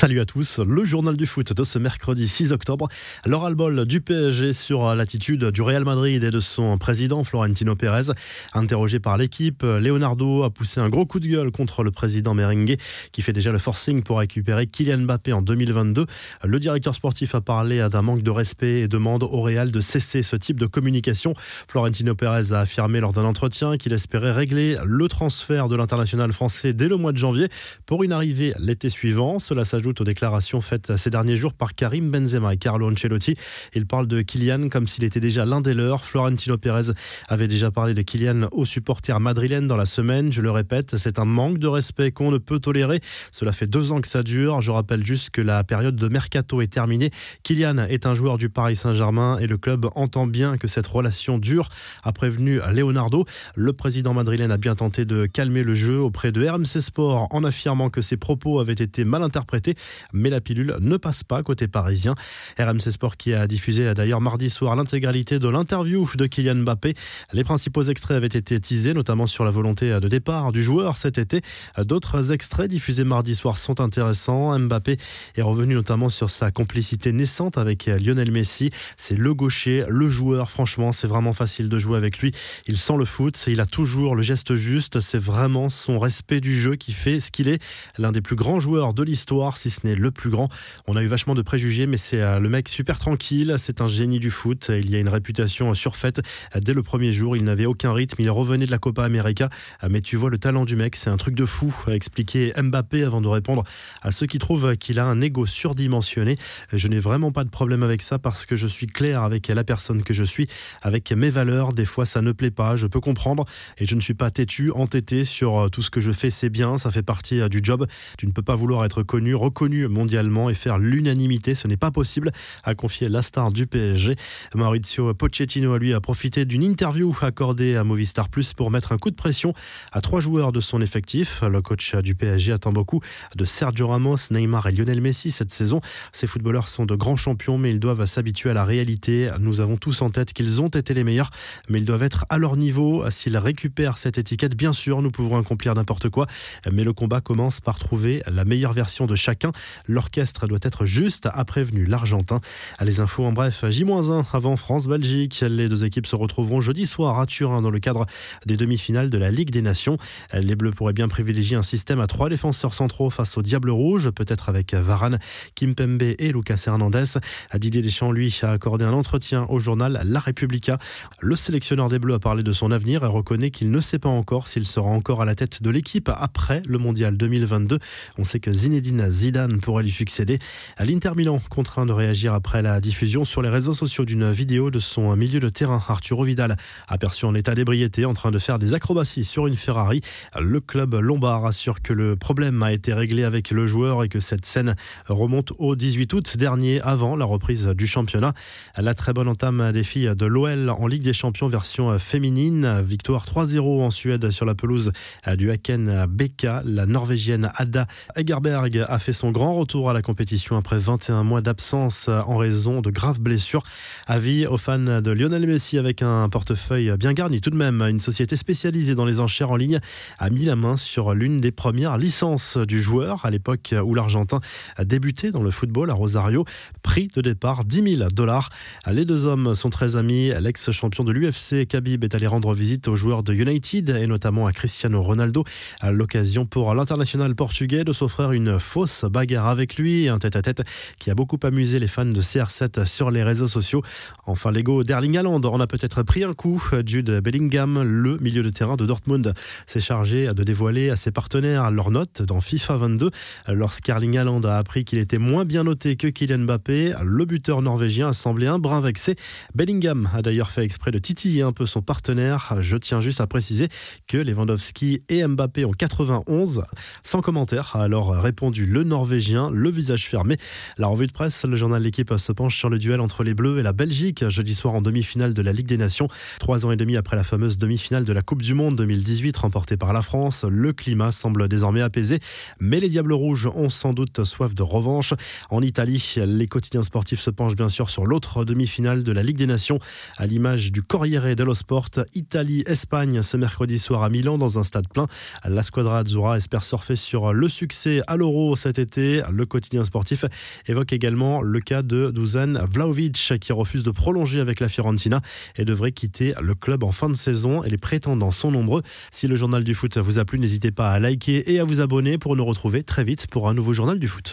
Salut à tous, le journal du foot de ce mercredi 6 octobre. L'oral bol du PSG sur l'attitude du Real Madrid et de son président Florentino Pérez. Interrogé par l'équipe, Leonardo a poussé un gros coup de gueule contre le président merengue qui fait déjà le forcing pour récupérer Kylian Mbappé en 2022. Le directeur sportif a parlé d'un manque de respect et demande au Real de cesser ce type de communication. Florentino Pérez a affirmé lors d'un entretien qu'il espérait régler le transfert de l'international français dès le mois de janvier pour une arrivée l'été suivant. Cela s'ajoute aux déclarations faites ces derniers jours par Karim Benzema et Carlo Ancelotti. Il parle de Kylian comme s'il était déjà l'un des leurs. Florentino Pérez avait déjà parlé de Kylian aux supporters madrilènes dans la semaine. Je le répète, c'est un manque de respect qu'on ne peut tolérer. Cela fait deux ans que ça dure. Je rappelle juste que la période de mercato est terminée. Kylian est un joueur du Paris Saint-Germain et le club entend bien que cette relation dure, a prévenu Leonardo. Le président madrilène a bien tenté de calmer le jeu auprès de RMC Sport en affirmant que ses propos avaient été mal interprétés mais la pilule ne passe pas côté parisien. RMC Sport qui a diffusé d'ailleurs mardi soir l'intégralité de l'interview de Kylian Mbappé. Les principaux extraits avaient été teasés, notamment sur la volonté de départ du joueur cet été. D'autres extraits diffusés mardi soir sont intéressants. Mbappé est revenu notamment sur sa complicité naissante avec Lionel Messi. C'est le gaucher, le joueur. Franchement, c'est vraiment facile de jouer avec lui. Il sent le foot, il a toujours le geste juste. C'est vraiment son respect du jeu qui fait ce qu'il est. L'un des plus grands joueurs de l'histoire ce n'est le plus grand. On a eu vachement de préjugés, mais c'est euh, le mec super tranquille. C'est un génie du foot. Il y a une réputation surfaite. Dès le premier jour, il n'avait aucun rythme. Il revenait de la Copa América. Euh, mais tu vois le talent du mec, c'est un truc de fou, a expliqué Mbappé avant de répondre à ceux qui trouvent qu'il a un ego surdimensionné. Je n'ai vraiment pas de problème avec ça parce que je suis clair avec la personne que je suis, avec mes valeurs. Des fois, ça ne plaît pas. Je peux comprendre et je ne suis pas têtu, entêté sur euh, tout ce que je fais. C'est bien, ça fait partie du job. Tu ne peux pas vouloir être connu, reconnu mondialement et faire l'unanimité. Ce n'est pas possible, a confié la star du PSG. Maurizio Pochettino, lui, a profité d'une interview accordée à Movistar Plus pour mettre un coup de pression à trois joueurs de son effectif. Le coach du PSG attend beaucoup de Sergio Ramos, Neymar et Lionel Messi cette saison. Ces footballeurs sont de grands champions, mais ils doivent s'habituer à la réalité. Nous avons tous en tête qu'ils ont été les meilleurs, mais ils doivent être à leur niveau. S'ils récupèrent cette étiquette, bien sûr, nous pouvons accomplir n'importe quoi, mais le combat commence par trouver la meilleure version de chacun L'orchestre doit être juste, a prévenu l'Argentin. Les infos en bref, J-1 avant France-Belgique. Les deux équipes se retrouveront jeudi soir à Turin dans le cadre des demi-finales de la Ligue des Nations. Les Bleus pourraient bien privilégier un système à trois défenseurs centraux face au Diable Rouge, peut-être avec Varane, Kimpembe et Lucas Hernandez. Didier Deschamps, lui, a accordé un entretien au journal La Repubblica. Le sélectionneur des Bleus a parlé de son avenir et reconnaît qu'il ne sait pas encore s'il sera encore à la tête de l'équipe après le Mondial 2022. On sait que Zinedine Zidane pourrait lui succéder. À l'Inter Milan, contraint de réagir après la diffusion sur les réseaux sociaux d'une vidéo de son milieu de terrain, Arturo Vidal, aperçu en état d'ébriété en train de faire des acrobaties sur une Ferrari. Le club lombard assure que le problème a été réglé avec le joueur et que cette scène remonte au 18 août dernier, avant la reprise du championnat. La très bonne entame des filles de l'OL en Ligue des Champions version féminine. Victoire 3-0 en Suède sur la pelouse du Haken Beka. La Norvégienne Ada Egerberg a fait son grand retour à la compétition après 21 mois d'absence en raison de graves blessures. Avis aux fans de Lionel Messi avec un portefeuille bien garni tout de même. Une société spécialisée dans les enchères en ligne a mis la main sur l'une des premières licences du joueur à l'époque où l'Argentin a débuté dans le football à Rosario. Prix de départ 10 000 dollars. Les deux hommes sont très amis. L'ex-champion de l'UFC, Khabib, est allé rendre visite aux joueurs de United et notamment à Cristiano Ronaldo à l'occasion pour l'international portugais de s'offrir une fausse bagarre avec lui, un tête-à-tête qui a beaucoup amusé les fans de CR7 sur les réseaux sociaux. Enfin, l'ego d'Erling Haaland en a peut-être pris un coup. Jude Bellingham, le milieu de terrain de Dortmund, s'est chargé de dévoiler à ses partenaires leurs notes dans FIFA 22. Lorsqu'Erling Haaland a appris qu'il était moins bien noté que Kylian Mbappé, le buteur norvégien a semblé un brin vexé. Bellingham a d'ailleurs fait exprès de titiller un peu son partenaire. Je tiens juste à préciser que Lewandowski et Mbappé ont 91. Sans commentaire, a alors répondu le Norvégien norvégien, le visage fermé. La revue de presse, le journal L'équipe se penche sur le duel entre les Bleus et la Belgique, jeudi soir en demi-finale de la Ligue des Nations. Trois ans et demi après la fameuse demi-finale de la Coupe du Monde 2018 remportée par la France, le climat semble désormais apaisé, mais les Diables Rouges ont sans doute soif de revanche. En Italie, les quotidiens sportifs se penchent bien sûr sur l'autre demi-finale de la Ligue des Nations, à l'image du Corriere dello Sport. Italie-Espagne ce mercredi soir à Milan dans un stade plein. La Squadra Azzurra espère surfer sur le succès à l'Euro cet été Le quotidien sportif évoque également le cas de Dusan Vlaovic qui refuse de prolonger avec la Fiorentina et devrait quitter le club en fin de saison. Et les prétendants sont nombreux. Si le journal du foot vous a plu, n'hésitez pas à liker et à vous abonner pour nous retrouver très vite pour un nouveau journal du foot.